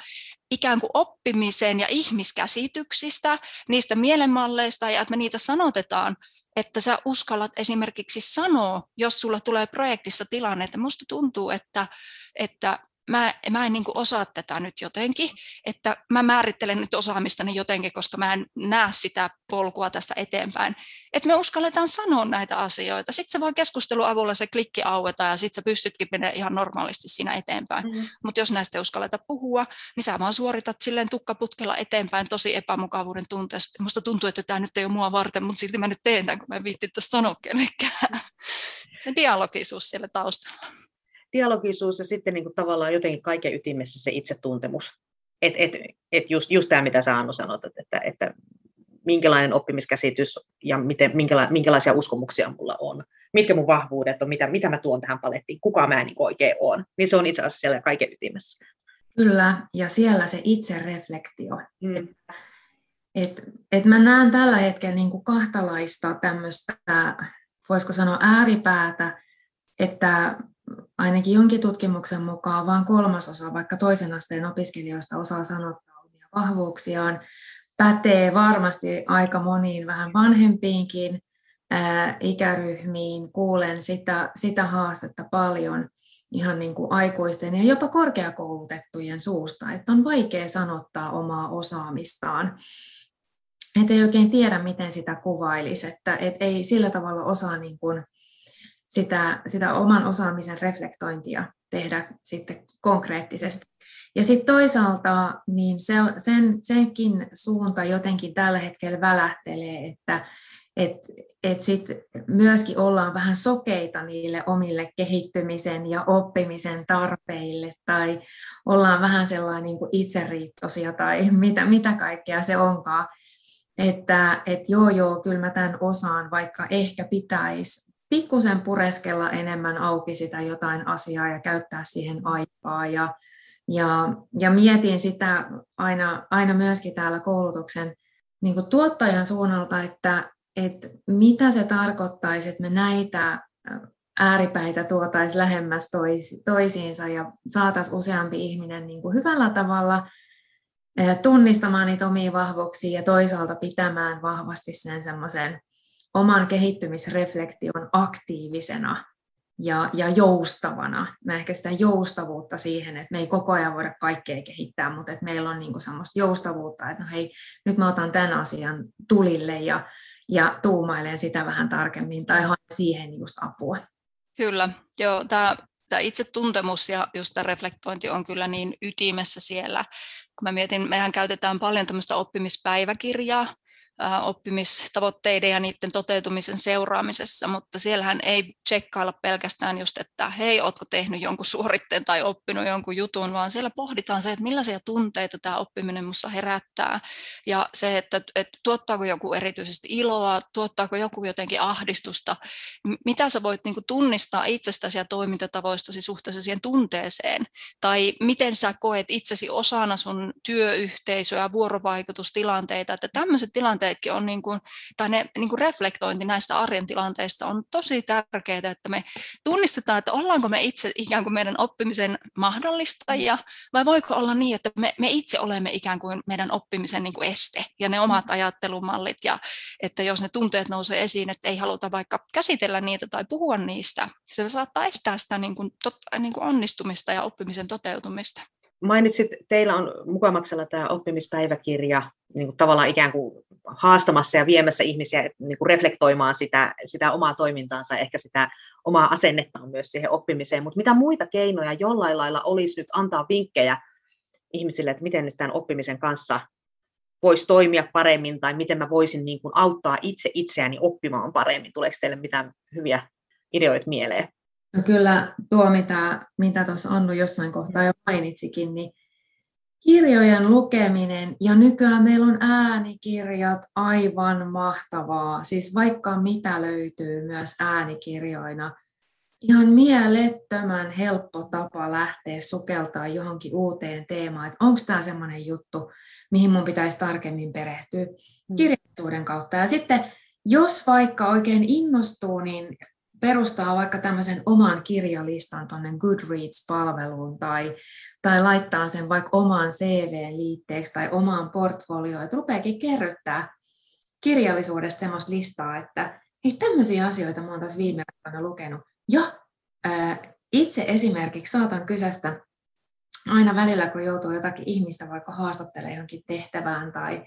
ikään kuin oppimisen ja ihmiskäsityksistä, niistä mielenmalleista ja että me niitä sanotetaan, että sä uskallat esimerkiksi sanoa, jos sulla tulee projektissa tilanne, että musta tuntuu, että, että mä, mä en niin osaa tätä nyt jotenkin, että mä määrittelen nyt osaamistani jotenkin, koska mä en näe sitä polkua tästä eteenpäin. Että me uskalletaan sanoa näitä asioita. Sitten se voi keskustelun avulla se klikki aueta ja sitten sä pystytkin menemään ihan normaalisti siinä eteenpäin. Mm-hmm. Mutta jos näistä ei uskalleta puhua, niin sä vaan suoritat silleen tukkaputkella eteenpäin tosi epämukavuuden tunteessa. Musta tuntuu, että tämä nyt ei ole mua varten, mutta silti mä nyt teen tämän, kun mä en viitti sanoa kenellekään. Se dialogisuus siellä taustalla dialogisuus ja sitten niin kuin tavallaan jotenkin kaiken ytimessä se itsetuntemus. Et, et, et just, just tämä, mitä sä Annu sanot, että, että, että minkälainen oppimiskäsitys ja miten, minkäla, minkälaisia uskomuksia mulla on, mitkä mun vahvuudet on, mitä, mitä mä tuon tähän palettiin, kuka mä niin oikein on. Niin se on itse asiassa siellä kaiken ytimessä. Kyllä, ja siellä se itsereflektio. Mm. Että et, et mä näen tällä hetkellä niin kuin kahtalaista tämmöistä, voisiko sanoa ääripäätä, että ainakin jonkin tutkimuksen mukaan vain kolmasosa vaikka toisen asteen opiskelijoista osaa sanottaa omia vahvuuksiaan. Pätee varmasti aika moniin vähän vanhempiinkin ää, ikäryhmiin. Kuulen sitä, sitä haastetta paljon ihan niin kuin aikuisten ja jopa korkeakoulutettujen suusta, että on vaikea sanottaa omaa osaamistaan. Että ei oikein tiedä, miten sitä kuvailisi, että et ei sillä tavalla osaa niin kuin sitä, sitä oman osaamisen reflektointia tehdä sitten konkreettisesti. Ja sitten toisaalta niin se, sen, senkin suunta jotenkin tällä hetkellä välähtelee, että et, et sit myöskin ollaan vähän sokeita niille omille kehittymisen ja oppimisen tarpeille, tai ollaan vähän sellainen niin itseriittoisia tai mitä, mitä kaikkea se onkaan. Että et joo joo, kyllä mä tämän osaan, vaikka ehkä pitäisi pikkusen pureskella enemmän auki sitä jotain asiaa ja käyttää siihen aikaa. Ja, ja, ja mietin sitä aina, aina myöskin täällä koulutuksen niin kuin tuottajan suunnalta, että, että mitä se tarkoittaisi, että me näitä ääripäitä tuotaisiin lähemmäs toisi, toisiinsa ja saataisiin useampi ihminen niin kuin hyvällä tavalla tunnistamaan niitä omia vahvuuksia ja toisaalta pitämään vahvasti sen semmoisen oman kehittymisreflektion aktiivisena ja, ja joustavana. Mä ehkä sitä joustavuutta siihen, että me ei koko ajan voida kaikkea kehittää, mutta että meillä on niinku semmoista joustavuutta, että no hei, nyt mä otan tämän asian tulille ja, ja tuumailen sitä vähän tarkemmin tai haen siihen just apua. Kyllä, joo, tämä tämä itse tuntemus ja just tämä reflektointi on kyllä niin ytimessä siellä. Kun mä mietin, mehän käytetään paljon tämmöistä oppimispäiväkirjaa, oppimistavoitteiden ja niiden toteutumisen seuraamisessa, mutta siellähän ei tsekkailla pelkästään just, että hei, ootko tehnyt jonkun suoritteen tai oppinut jonkun jutun, vaan siellä pohditaan se, että millaisia tunteita tämä oppiminen minussa herättää. Ja se, että, että tuottaako joku erityisesti iloa, tuottaako joku jotenkin ahdistusta, mitä sä voit niin kuin tunnistaa itsestäsi ja toimintatavoistasi suhteessa siihen tunteeseen, tai miten sä koet itsesi osana sun työyhteisöä, vuorovaikutustilanteita, että tämmöiset tilanteetkin on, niin kuin, tai ne niin kuin reflektointi näistä arjen tilanteista on tosi tärkeää, että me tunnistetaan, että ollaanko me itse ikään kuin meidän oppimisen mahdollistajia, vai voiko olla niin, että me, me itse olemme ikään kuin meidän oppimisen niin kuin este ja ne omat mm. ajattelumallit, ja että jos ne tunteet nousee esiin, että ei haluta vaikka käsitellä niitä tai puhua niistä, se saattaa estää sitä niin kuin, tot, niin kuin onnistumista ja oppimisen toteutumista. Mainitsit, teillä on mukamaksella tämä oppimispäiväkirja, niin kuin tavallaan ikään kuin haastamassa ja viemässä ihmisiä niin kuin reflektoimaan sitä, sitä omaa toimintaansa, ehkä sitä omaa asennettaan myös siihen oppimiseen. Mutta mitä muita keinoja jollain lailla olisi nyt antaa vinkkejä ihmisille, että miten nyt tämän oppimisen kanssa voisi toimia paremmin tai miten mä voisin niin kuin auttaa itse itseäni oppimaan paremmin? Tuleeko teille mitään hyviä ideoita mieleen? No kyllä tuo, mitä, mitä tuossa Annu jossain kohtaa jo mainitsikin, niin kirjojen lukeminen ja nykyään meillä on äänikirjat aivan mahtavaa. Siis vaikka mitä löytyy myös äänikirjoina. Ihan mielettömän helppo tapa lähteä sukeltaa johonkin uuteen teemaan, että onko tämä semmoinen juttu, mihin mun pitäisi tarkemmin perehtyä mm. kirjallisuuden kautta. Ja sitten jos vaikka oikein innostuu, niin perustaa vaikka tämmöisen oman kirjalistan tuonne Goodreads-palveluun tai, tai laittaa sen vaikka omaan CV-liitteeksi tai omaan portfolioon, että rupeakin kerryttää kirjallisuudesta semmoista listaa, että hei, tämmöisiä asioita mä oon tässä viime aikoina lukenut. Ja ää, itse esimerkiksi saatan kysästä aina välillä, kun joutuu jotakin ihmistä vaikka haastattelemaan johonkin tehtävään tai,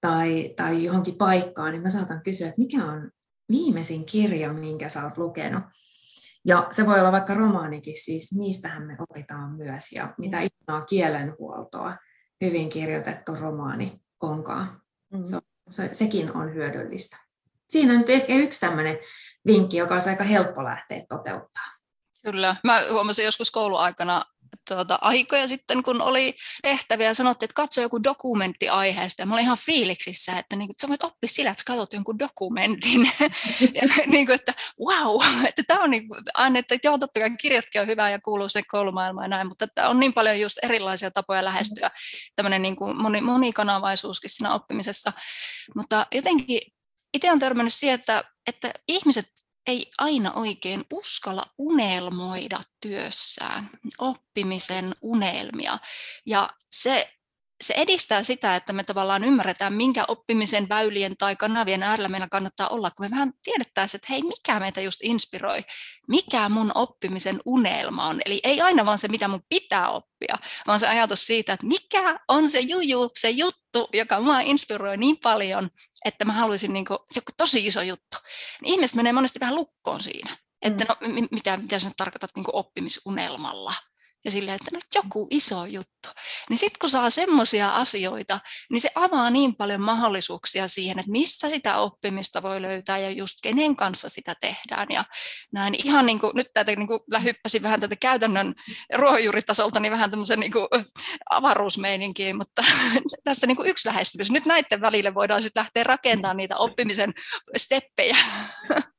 tai, tai johonkin paikkaan, niin mä saatan kysyä, että mikä on viimeisin kirja, minkä sä oot lukenut. Ja se voi olla vaikka romaanikin, siis niistähän me opitaan myös. Ja mitä mm. ihanaa kielenhuoltoa hyvin kirjoitettu romaani onkaan. Mm. Se, se, sekin on hyödyllistä. Siinä on ehkä yksi tämmöinen vinkki, joka on aika helppo lähteä toteuttaa. Kyllä. Mä huomasin joskus kouluaikana tuota, aikoja sitten, kun oli tehtäviä ja sanottiin, että katso joku dokumentti aiheesta. Ja mä olin ihan fiiliksissä, että, niin, sä voit oppia sillä, että sä katsot jonkun dokumentin. *laughs* ja, niin kuin, että wow, että tämä on niin kuin, että joo, totta kai kirjatkin on hyvä ja kuuluu sen koulumaailmaan ja näin, mutta että on niin paljon just erilaisia tapoja lähestyä tämmöinen niin kuin moni, monikanavaisuuskin siinä oppimisessa. Mutta jotenkin itse on törmännyt siihen, että, että ihmiset ei aina oikein uskalla unelmoida työssään, oppimisen unelmia. Ja se, se edistää sitä, että me tavallaan ymmärretään, minkä oppimisen väylien tai kanavien äärellä meillä kannattaa olla, kun me vähän tiedettäisiin, että hei, mikä meitä just inspiroi, mikä mun oppimisen unelma on. Eli ei aina vaan se, mitä mun pitää oppia, vaan se ajatus siitä, että mikä on se juju, se juttu, joka mua inspiroi niin paljon, että mä haluaisin, niin kuin, se on tosi iso juttu. Niin ihmiset menee monesti vähän lukkoon siinä, että mm. no, mitä, mitä sä tarkoitat niin oppimisunelmalla ja silleen, että no joku iso juttu. Niin sitten kun saa semmoisia asioita, niin se avaa niin paljon mahdollisuuksia siihen, että mistä sitä oppimista voi löytää ja just kenen kanssa sitä tehdään. Ja näin ihan niin kuin, nyt tätä niin kuin hyppäsin vähän tätä käytännön ruohonjuuritasolta, niin vähän tämmöisen niin kuin avaruusmeininkiin, mutta *laughs* tässä niin kuin yksi lähestymys. Nyt näiden välille voidaan sitten lähteä rakentamaan niitä oppimisen steppejä. *laughs*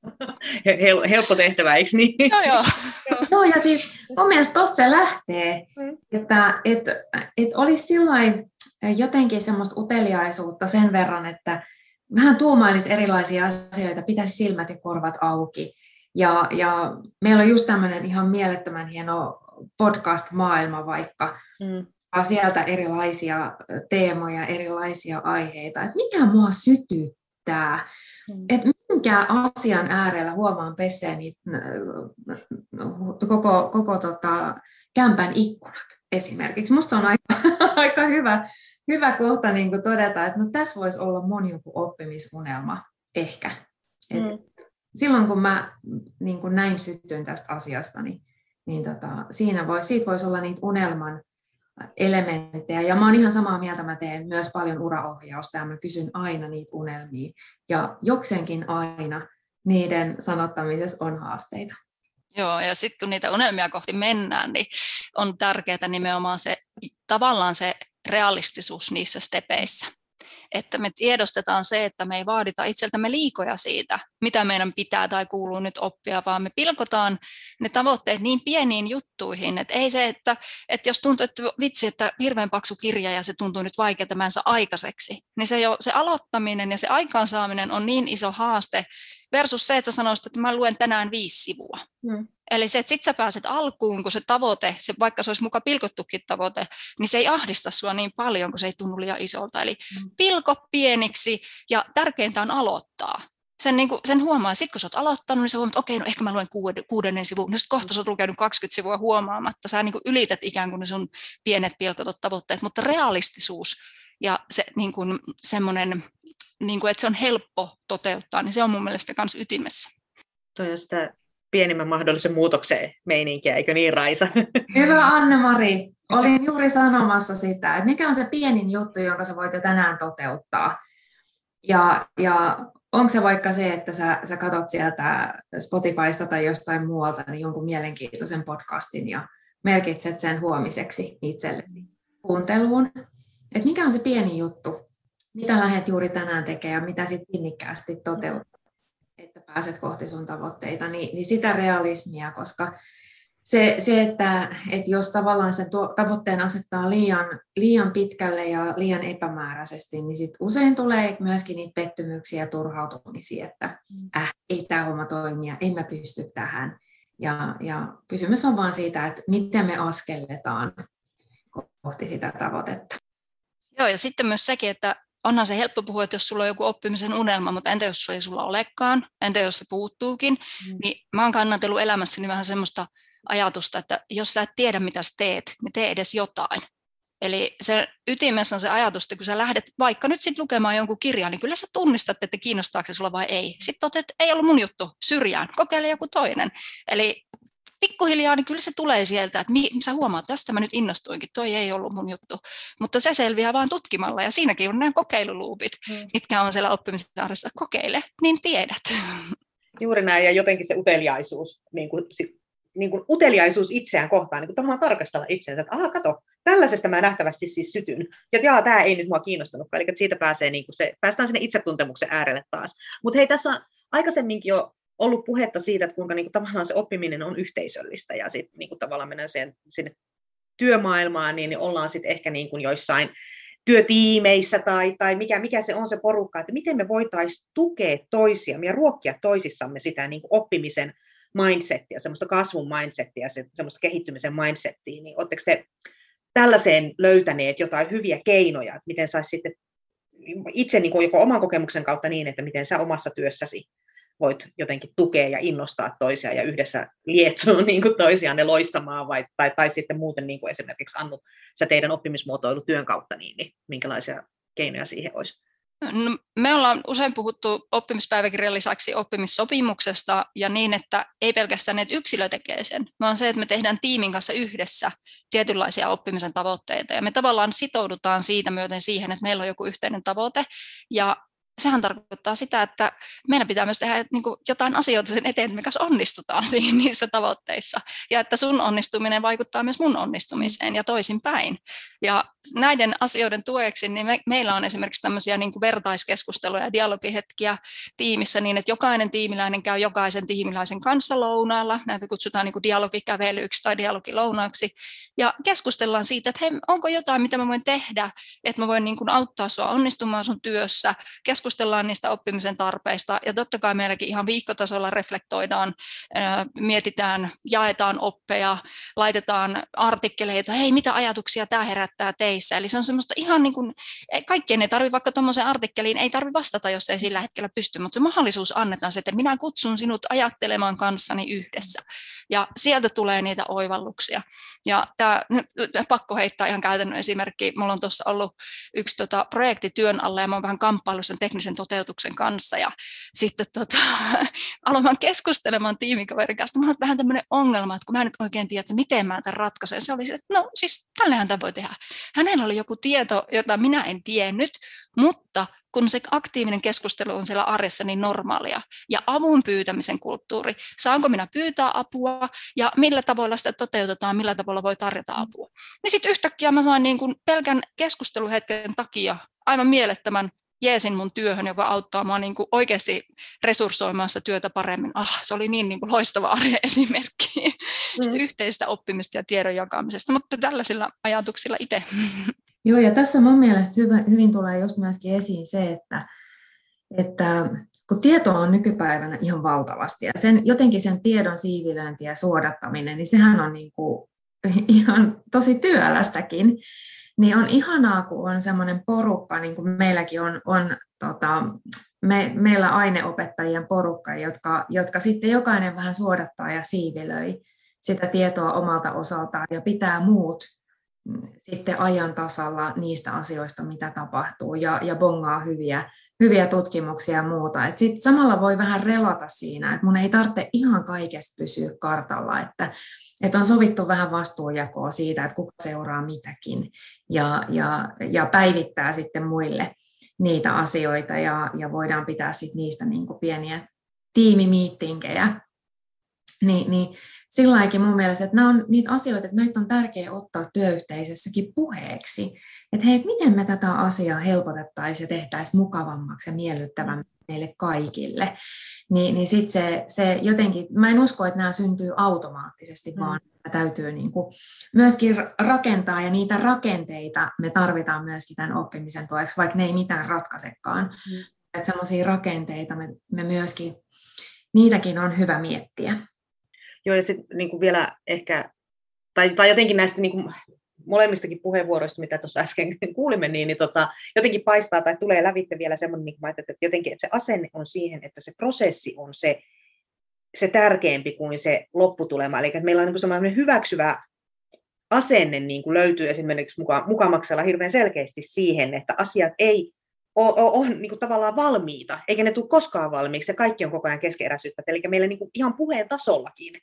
Helppo tehtävä, eikö niin? Joo, joo. joo, ja siis mun mielestä tuossa se lähtee, mm. että et, et olisi sillain jotenkin semmoista uteliaisuutta sen verran, että vähän tuumailisi erilaisia asioita, pitäisi silmät ja korvat auki. Ja, ja meillä on just tämmöinen ihan mielettömän hieno podcast-maailma vaikka, mm. sieltä erilaisia teemoja, erilaisia aiheita, että mikä mua sytyttää pystyttää. Mm. Että minkä asian äärellä huomaan pesseeni koko, koko tota, kämpän ikkunat esimerkiksi. Minusta on aika, *laughs* aika hyvä, hyvä kohta niin kuin todeta, että no, tässä voisi olla mun joku oppimisunelma ehkä. Et mm. Silloin kun mä niin kuin näin syttyin tästä asiasta, niin, niin tota, siinä voi, siitä voisi olla niitä unelman elementtejä. Ja mä oon ihan samaa mieltä, mä teen myös paljon uraohjausta ja mä kysyn aina niitä unelmia. Ja jokseenkin aina niiden sanottamisessa on haasteita. Joo, ja sitten kun niitä unelmia kohti mennään, niin on tärkeää nimenomaan se tavallaan se realistisuus niissä stepeissä että me tiedostetaan se, että me ei vaadita itseltämme liikoja siitä, mitä meidän pitää tai kuuluu nyt oppia, vaan me pilkotaan ne tavoitteet niin pieniin juttuihin, että ei se, että, että jos tuntuu, että vitsi, että hirveän paksu kirja ja se tuntuu nyt vaikealta mä aikaiseksi, niin se, jo, se aloittaminen ja se aikaansaaminen on niin iso haaste versus se, että sä sanoisit, että mä luen tänään viisi sivua. Hmm. Eli se, että sit sä pääset alkuun, kun se tavoite, se, vaikka se olisi muka pilkottukin tavoite, niin se ei ahdista sua niin paljon, kun se ei tunnu liian isolta. Eli mm. pilko pieniksi ja tärkeintä on aloittaa. Sen, niin kuin, sen huomaa, sitten kun sä oot aloittanut, niin sä huomaat, että okei, no ehkä mä luen kuudennen sivun, no sitten kohta sä oot lukenut 20 sivua huomaamatta, sä niin kuin ylität ikään kuin ne sun pienet pilkotut tavoitteet, mutta realistisuus ja se niin kuin, semmoinen, niin kuin, että se on helppo toteuttaa, niin se on mun mielestä myös ytimessä. Toi on sitä pienimmän mahdollisen muutoksen meininkiä, eikö niin Raisa? *laughs* Hyvä Anne-Mari. Olin juuri sanomassa sitä, että mikä on se pienin juttu, jonka sä voit jo tänään toteuttaa. Ja, ja onko se vaikka se, että sä, sä katot sieltä Spotifysta tai jostain muualta niin jonkun mielenkiintoisen podcastin ja merkitset sen huomiseksi itsellesi kuunteluun. Että mikä on se pieni juttu, mitä lähdet juuri tänään tekemään ja mitä sitten sinnikkäästi toteuttaa että pääset kohti sun tavoitteita, niin, niin sitä realismia, koska se, se että, että jos tavallaan sen tuo, tavoitteen asettaa liian, liian pitkälle ja liian epämääräisesti, niin sit usein tulee myöskin niitä pettymyksiä ja turhautumisia, että mm. äh, ei tämä homma toimia, en mä pysty tähän. Ja, ja kysymys on vaan siitä, että miten me askelletaan kohti sitä tavoitetta. Joo, ja sitten myös sekin, että onhan se helppo puhua, että jos sulla on joku oppimisen unelma, mutta entä jos se ei sulla olekaan, entä jos se puuttuukin, mm. niin mä oon kannatellut elämässäni vähän semmoista ajatusta, että jos sä et tiedä, mitä sä teet, niin tee edes jotain. Eli se ytimessä on se ajatus, että kun sä lähdet vaikka nyt sitten lukemaan jonkun kirjan, niin kyllä sä tunnistat, että kiinnostaako se sulla vai ei. Sitten toteat, että ei ollut mun juttu, syrjään, kokeile joku toinen. Eli pikkuhiljaa niin kyllä se tulee sieltä, että mi, sä huomaat, että tästä mä nyt innostuinkin, toi ei ollut mun juttu. Mutta se selviää vain tutkimalla ja siinäkin on nämä kokeiluluupit, hmm. mitkä on siellä oppimisen arjessa. Kokeile, niin tiedät. Juuri näin ja jotenkin se uteliaisuus, niin kuin, niin kuin uteliaisuus itseään kohtaan, niin kuin tavallaan tarkastella itseensä, että aha, kato, tällaisesta mä nähtävästi siis sytyn. Ja jaa, tämä ei nyt mua kiinnostanutkaan, eli siitä pääsee niin kuin se, päästään sinne itsetuntemuksen äärelle taas. Mutta hei, tässä on aikaisemminkin jo ollut puhetta siitä, että kuinka niin kuin, tavallaan se oppiminen on yhteisöllistä ja sitten niin kuin, tavallaan mennään sen, sinne työmaailmaan, niin, niin ollaan sitten ehkä niin kuin joissain työtiimeissä tai, tai mikä, mikä se on se porukka, että miten me voitaisiin tukea toisia ja ruokkia toisissamme sitä niin kuin oppimisen mindsettiä, semmoista kasvun mindsettiä, se, semmoista kehittymisen mindsettiä, niin oletteko te tällaiseen löytäneet jotain hyviä keinoja, että miten saisi sitten itse niin kuin joko oman kokemuksen kautta niin, että miten sä omassa työssäsi voit jotenkin tukea ja innostaa toisia ja yhdessä lietsoa *laughs* niin kuin toisianne loistamaan, vai, tai, tai sitten muuten niin kuin esimerkiksi Annu, sä teidän oppimismuotoilutyön kautta, niin, niin minkälaisia keinoja siihen olisi? No, me ollaan usein puhuttu oppimispäiväkirjan lisäksi oppimissopimuksesta ja niin, että ei pelkästään että yksilö tekee sen, vaan se, että me tehdään tiimin kanssa yhdessä tietynlaisia oppimisen tavoitteita ja me tavallaan sitoudutaan siitä myöten siihen, että meillä on joku yhteinen tavoite ja sehän tarkoittaa sitä, että meidän pitää myös tehdä niin kuin jotain asioita sen eteen, että me kanssa onnistutaan *laughs* siinä, niissä tavoitteissa. Ja että sun onnistuminen vaikuttaa myös mun onnistumiseen ja toisinpäin. Ja näiden asioiden tueksi niin me, meillä on esimerkiksi tämmöisiä niin kuin vertaiskeskusteluja ja dialogihetkiä tiimissä niin, että jokainen tiimiläinen käy jokaisen tiimiläisen kanssa lounaalla. Näitä kutsutaan niin kuin dialogikävelyksi tai dialogilounaaksi. Ja keskustellaan siitä, että hei, onko jotain, mitä mä voin tehdä, että mä voin niin kuin auttaa sua onnistumaan sun työssä. Keskustellaan niistä oppimisen tarpeista ja totta kai meilläkin ihan viikkotasolla reflektoidaan, mietitään, jaetaan oppeja, laitetaan artikkeleita, hei mitä ajatuksia tämä herättää teille heissä. Eli se on semmoista ihan niin kuin, kaikkien ei tarvitse vaikka tuommoiseen artikkeliin, ei tarvitse vastata, jos ei sillä hetkellä pysty, mutta se mahdollisuus annetaan se, että minä kutsun sinut ajattelemaan kanssani yhdessä. Ja sieltä tulee niitä oivalluksia. Ja tämä, pakko heittää ihan käytännön esimerkki. Mulla on tuossa ollut yksi tota, projekti työn alla ja mä oon vähän kamppailu sen teknisen toteutuksen kanssa. Ja sitten tota, *laughs* aloin keskustelemaan tiimikaverin kanssa. Mulla on vähän tämmöinen ongelma, että kun mä en nyt oikein tiedä, että miten mä tämän ratkaisen. Se oli että no siis tällähän tämä voi tehdä. Hänellä oli joku tieto, jota minä en tiennyt, mutta kun se aktiivinen keskustelu on siellä arjessa niin normaalia. Ja avun pyytämisen kulttuuri. Saanko minä pyytää apua ja millä tavoilla sitä toteutetaan, millä tavalla voi tarjota apua. Niin sitten yhtäkkiä mä sain niin kuin pelkän keskusteluhetken takia aivan mielettömän jeesin mun työhön, joka auttaa mua niin kuin oikeasti resurssoimaan sitä työtä paremmin. Ah, se oli niin, niin kuin loistava arjen esimerkki mm. yhteistä oppimista ja tiedon jakamisesta, mutta tällaisilla ajatuksilla itse. *laughs* Joo, ja tässä mun mielestä hyvin, hyvin tulee just myöskin esiin se, että, että kun tietoa on nykypäivänä ihan valtavasti, ja sen, jotenkin sen tiedon siivilöinti ja suodattaminen, niin sehän on niin kuin *laughs* ihan tosi työlästäkin, niin on ihanaa, kun on semmoinen porukka, niin kuin meilläkin on, on tota, me, meillä aineopettajien porukka, jotka, jotka sitten jokainen vähän suodattaa ja siivilöi sitä tietoa omalta osaltaan ja pitää muut sitten ajan tasalla niistä asioista, mitä tapahtuu, ja, ja bongaa hyviä, hyviä tutkimuksia ja muuta. Et sit samalla voi vähän relata siinä, että mun ei tarvitse ihan kaikesta pysyä kartalla, että että on sovittu vähän vastuunjakoa siitä, että kuka seuraa mitäkin ja, ja, ja päivittää sitten muille niitä asioita ja, ja voidaan pitää sitten niistä niin kuin pieniä tiimimiittinkejä. Niin, niin sillä mun mielestä, että nämä on niitä asioita, että meitä on tärkeää ottaa työyhteisössäkin puheeksi, että hei, miten me tätä asiaa helpotettaisiin ja tehtäisiin mukavammaksi ja miellyttävämmäksi meille kaikille, niin, niin sitten se, se jotenkin, mä en usko, että nämä syntyy automaattisesti, mm. vaan täytyy niin kuin myöskin rakentaa, ja niitä rakenteita me tarvitaan myöskin tämän oppimisen tueksi, vaikka ne ei mitään ratkaisekaan. Mm. Että semmoisia rakenteita me, me myöskin, niitäkin on hyvä miettiä. Joo, ja sitten niin vielä ehkä, tai, tai jotenkin näistä niin kuin molemmistakin puheenvuoroista, mitä tuossa äsken *laughs* kuulimme, niin, niin tota, jotenkin paistaa tai tulee lävitte vielä semmoinen, niin että jotenkin että se asenne on siihen, että se prosessi on se, se tärkeämpi kuin se lopputulema. Eli että meillä on niin semmoinen hyväksyvä asenne niin kuin löytyy esimerkiksi muka, mukamaksella hirveän selkeästi siihen, että asiat ei ole, ole, ole niin kuin tavallaan valmiita, eikä ne tule koskaan valmiiksi, ja kaikki on koko ajan keskeeräisyyttä. Eli meillä niin kuin ihan puheen tasollakin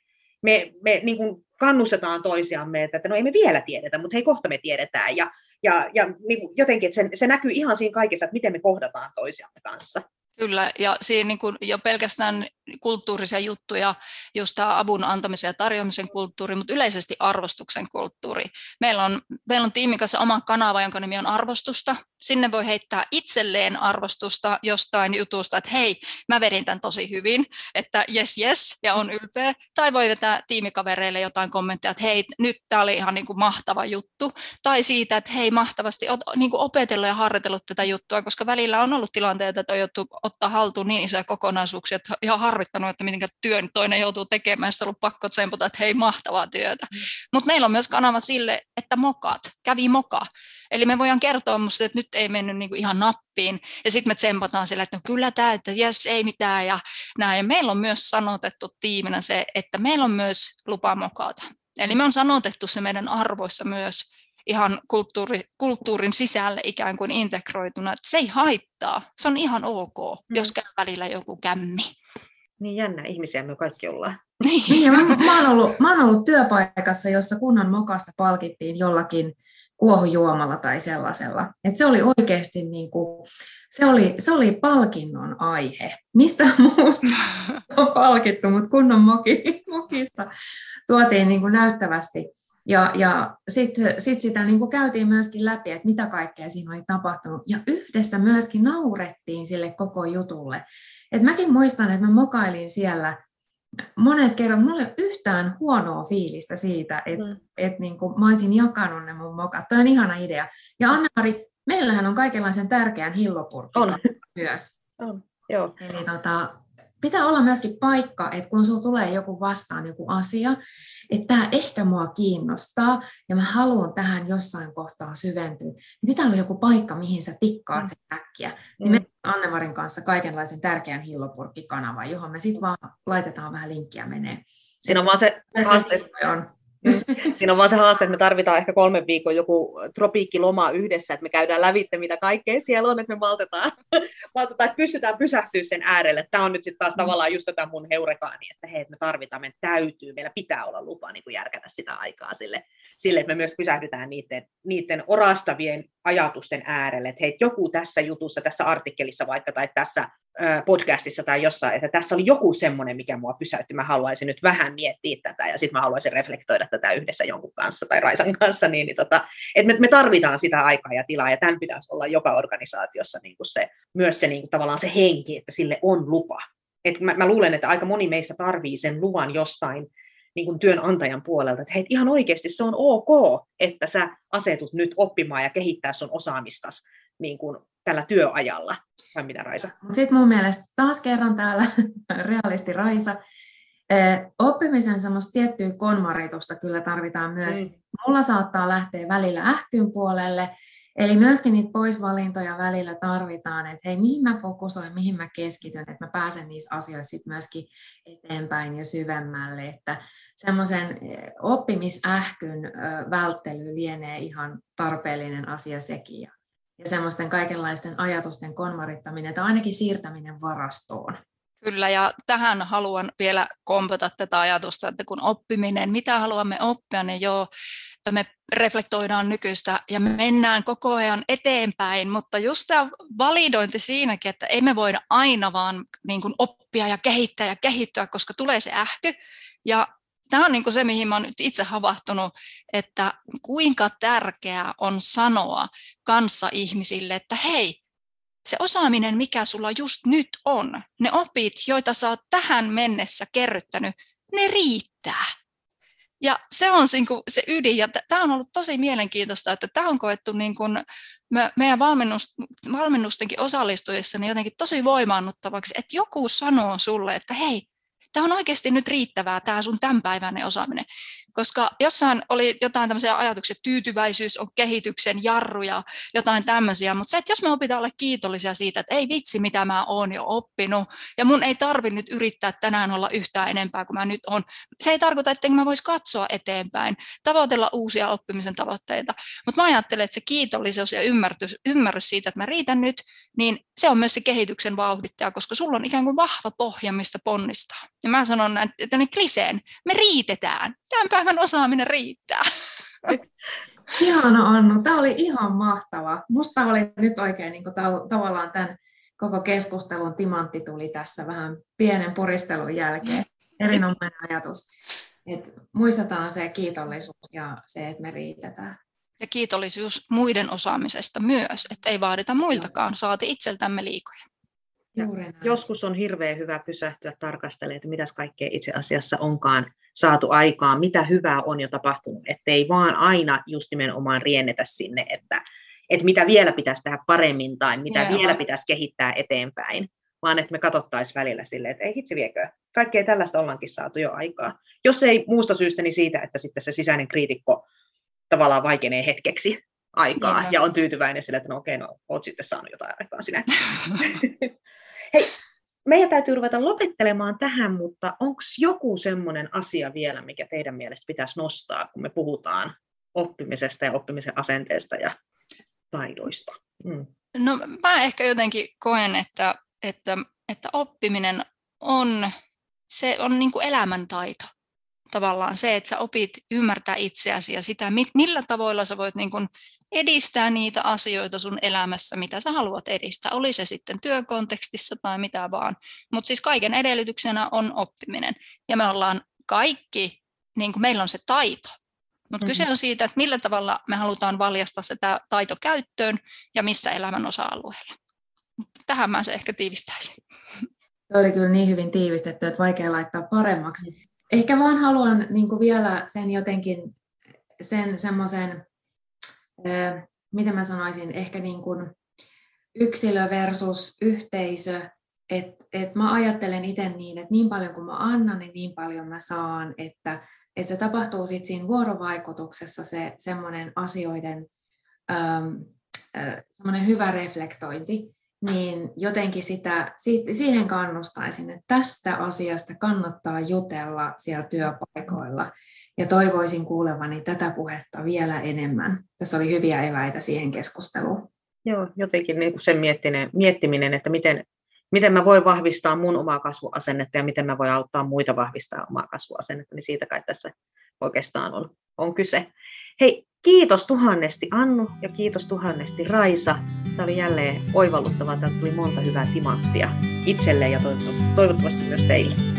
me, me niin kuin kannustetaan toisiamme, että, että no ei me vielä tiedetä, mutta hei kohta me tiedetään. Ja, ja, ja niin kuin jotenkin, että se, se näkyy ihan siinä kaikessa, että miten me kohdataan toisiamme kanssa. Kyllä, ja siinä niin kuin jo pelkästään kulttuurisia juttuja, just tämä avun antamisen ja tarjoamisen kulttuuri, mutta yleisesti arvostuksen kulttuuri. Meillä on, meillä on tiimin kanssa oma kanava, jonka nimi on arvostusta. Sinne voi heittää itselleen arvostusta jostain jutusta, että hei, mä verin tämän tosi hyvin, että yes, yes, ja on ylpeä. Tai voi vetää tiimikavereille jotain kommentteja, että hei, nyt tämä oli ihan niin kuin mahtava juttu. Tai siitä, että hei, mahtavasti oot niin kuin opetellut ja harjoitellut tätä juttua, koska välillä on ollut tilanteita, että on joutu ottaa haltuun niin isoja kokonaisuuksia, että ihan harvittanut, että miten työn toinen joutuu tekemään, sitten on ollut pakko tsempata, että hei, mahtavaa työtä. Mm. Mutta meillä on myös kanava sille, että mokat, kävi moka. Eli me voidaan kertoa musta, että nyt ei mennyt niinku ihan nappiin, ja sitten me tsempataan sillä, että no kyllä tämä, että jes, ei mitään, ja näin. Ja meillä on myös sanotettu tiiminä se, että meillä on myös lupa mokata. Eli me on sanotettu se meidän arvoissa myös, ihan kulttuuri, kulttuurin sisälle ikään kuin integroituna, että se ei haittaa, se on ihan ok, mm. jos käy välillä joku kämmi. Niin jännä ihmisiä me kaikki ollaan. Niin, ja mä, mä, oon ollut, mä oon ollut työpaikassa, jossa kunnan mokasta palkittiin jollakin kuohujuomalla tai sellaisella. Et se oli oikeasti niin kuin, se oli, se oli palkinnon aihe. Mistä muusta on palkittu, mutta kunnon moki, mokista tuotiin niin kuin näyttävästi ja, ja sitten sit sitä niin kuin käytiin myöskin läpi, että mitä kaikkea siinä oli tapahtunut. Ja yhdessä myöskin naurettiin sille koko jutulle. Et mäkin muistan, että mä mokailin siellä monet kerrat. Mulla ei ole yhtään huonoa fiilistä siitä, että mm. et niin kuin mä olisin jakanut ne mun mokat. Toi on ihana idea. Ja Anna-Mari, meillähän on kaikenlaisen tärkeän hillopurkin myös. On, joo. Eli tota, pitää olla myöskin paikka, että kun sinulla tulee joku vastaan joku asia, että tämä ehkä mua kiinnostaa ja mä haluan tähän jossain kohtaa syventyä, niin pitää olla joku paikka, mihin sä tikkaat sen äkkiä. Niin me mm. Annemarin kanssa kaikenlaisen tärkeän hillopurkkikanavan, johon me sitten vaan laitetaan vähän linkkiä menee. Siinä on vaan se, se on. Siinä on vaan se haaste, että me tarvitaan ehkä kolmen viikon joku tropiikkiloma yhdessä, että me käydään lävitte, mitä kaikkea siellä on, että me maltetaan, *laughs* maltetaan että pystytään pysähtyä sen äärelle. Tämä on nyt sitten taas mm. tavallaan just tätä mun heurekaani, että hei, me tarvitaan, me täytyy, meillä pitää olla lupa niin kuin järkätä sitä aikaa sille, sille, että me myös pysähdytään niiden, niiden orastavien ajatusten äärelle, että hei, joku tässä jutussa, tässä artikkelissa vaikka tai tässä podcastissa tai jossain, että tässä oli joku semmoinen, mikä mua pysäytti, mä haluaisin nyt vähän miettiä tätä ja sitten mä haluaisin reflektoida tätä yhdessä jonkun kanssa tai Raisan kanssa, niin, niin tota, että me, me tarvitaan sitä aikaa ja tilaa ja tämän pitäisi olla joka organisaatiossa niin kuin se, myös se niin kuin tavallaan se henki, että sille on lupa. Et mä, mä luulen, että aika moni meistä tarvii sen luvan jostain niin kuin työnantajan puolelta, että hei, ihan oikeasti se on ok, että sä asetut nyt oppimaan ja kehittää sun osaamistas niin kuin tällä työajalla, vai mitä Raisa? Sitten mun mielestä taas kerran täällä *laughs* realisti Raisa, oppimisen semmoista tiettyä konmaritusta kyllä tarvitaan myös. Mm. Mulla saattaa lähteä välillä ähkyn puolelle, eli myöskin niitä poisvalintoja välillä tarvitaan, että hei, mihin mä fokusoin, mihin mä keskityn, että mä pääsen niissä asioissa sit myöskin eteenpäin ja syvemmälle, että semmoisen oppimisähkyn välttely lienee ihan tarpeellinen asia sekin ja semmoisten kaikenlaisten ajatusten konmarittaminen tai ainakin siirtäminen varastoon. Kyllä, ja tähän haluan vielä kompata tätä ajatusta, että kun oppiminen, mitä haluamme oppia, niin joo, me reflektoidaan nykyistä ja mennään koko ajan eteenpäin, mutta just tämä validointi siinäkin, että ei me voida aina vaan niin kuin oppia ja kehittää ja kehittyä, koska tulee se ähky, ja tämä on niin kuin se, mihin olen nyt itse havahtunut, että kuinka tärkeää on sanoa kanssa ihmisille, että hei, se osaaminen, mikä sulla just nyt on, ne opit, joita sä oot tähän mennessä kerryttänyt, ne riittää. Ja se on se ydin, ja tämä on ollut tosi mielenkiintoista, että tämä on koettu niin kuin meidän valmennustenkin osallistujissa niin jotenkin tosi voimaannuttavaksi, että joku sanoo sulle, että hei, tämä on oikeasti nyt riittävää, tämä sun tämänpäiväinen osaaminen. Koska jossain oli jotain tämmöisiä ajatuksia, että tyytyväisyys on kehityksen jarru ja jotain tämmöisiä, mutta se, että jos me opitaan olla kiitollisia siitä, että ei vitsi, mitä mä oon jo oppinut, ja mun ei tarvi nyt yrittää tänään olla yhtään enempää kuin mä nyt on. Se ei tarkoita, että mä vois katsoa eteenpäin, tavoitella uusia oppimisen tavoitteita, mutta mä ajattelen, että se kiitollisuus ja ymmärrys, ymmärrys siitä, että mä riitän nyt, niin se on myös se kehityksen vauhdittaja, koska sulla on ikään kuin vahva pohja, mistä ponnistaa. Ja mä sanon, että niin kliseen, me riitetään. Tämän päivän osaaminen riittää. *laughs* Ihana Annu, tämä oli ihan mahtava. Musta oli nyt oikein niin kuin tavallaan tämän koko keskustelun timantti tuli tässä vähän pienen puristelun jälkeen. Erinomainen ajatus. Et muistetaan se kiitollisuus ja se, että me riitetään. Ja kiitollisuus muiden osaamisesta myös, että ei vaadita muiltakaan, saati itseltämme liikoja. Joskus on hirveän hyvä pysähtyä tarkastelemaan, että mitä kaikkea itse asiassa onkaan saatu aikaan, mitä hyvää on jo tapahtunut, ettei vaan aina just nimenomaan riennetä sinne, että, että mitä vielä pitäisi tehdä paremmin tai mitä Jaa. vielä pitäisi kehittää eteenpäin, vaan että me katsottaisiin välillä silleen, että ei hitsi viekö, kaikkea tällaista ollaankin saatu jo aikaa. Jos ei muusta syystä, niin siitä, että sitten se sisäinen kriitikko tavallaan vaikenee hetkeksi aikaa niin, ja on tyytyväinen sille, että no okei, no oot sitten saanut jotain aikaa sinä. *laughs* Hei, meidän täytyy ruveta lopettelemaan tähän, mutta onko joku semmoinen asia vielä, mikä teidän mielestä pitäisi nostaa, kun me puhutaan oppimisesta ja oppimisen asenteesta ja taidoista? Mm. No mä ehkä jotenkin koen, että, että, että oppiminen on, se on niin kuin elämäntaito tavallaan se, että sä opit ymmärtää itseäsi ja sitä, millä tavoilla sä voit niin kuin edistää niitä asioita sun elämässä, mitä sä haluat edistää, oli se sitten työkontekstissa tai mitä vaan. Mutta siis kaiken edellytyksenä on oppiminen. Ja me ollaan kaikki, niin kuin meillä on se taito, mutta mm-hmm. kyse on siitä, että millä tavalla me halutaan valjastaa se taito käyttöön ja missä elämän osa-alueella. Tähän mä se ehkä tiivistäisin. Tuo oli kyllä niin hyvin tiivistetty, että vaikea laittaa paremmaksi. Ehkä vaan haluan niin vielä sen jotenkin, sen semmoisen, miten mä sanoisin, ehkä niin kuin yksilö versus yhteisö, Et, et mä ajattelen itse niin, että niin paljon kuin mä annan, niin niin paljon mä saan, että, että se tapahtuu sitten siinä vuorovaikutuksessa se semmoinen asioiden ähm, äh, semmoinen hyvä reflektointi, niin jotenkin sitä, siihen kannustaisin, että tästä asiasta kannattaa jutella siellä työpaikoilla. Ja toivoisin kuulevani tätä puhetta vielä enemmän. Tässä oli hyviä eväitä siihen keskusteluun. Joo, jotenkin niin kuin sen miettiminen, miettiminen, että miten, miten mä voin vahvistaa mun omaa kasvuasennetta ja miten mä voin auttaa muita vahvistaa omaa kasvuasennetta, niin siitä kai tässä oikeastaan on, on kyse. Hei, kiitos tuhannesti Annu ja kiitos tuhannesti Raisa. Tämä oli jälleen oivalluttavaa. Täältä tuli monta hyvää timanttia itselle ja toivottavasti myös teille.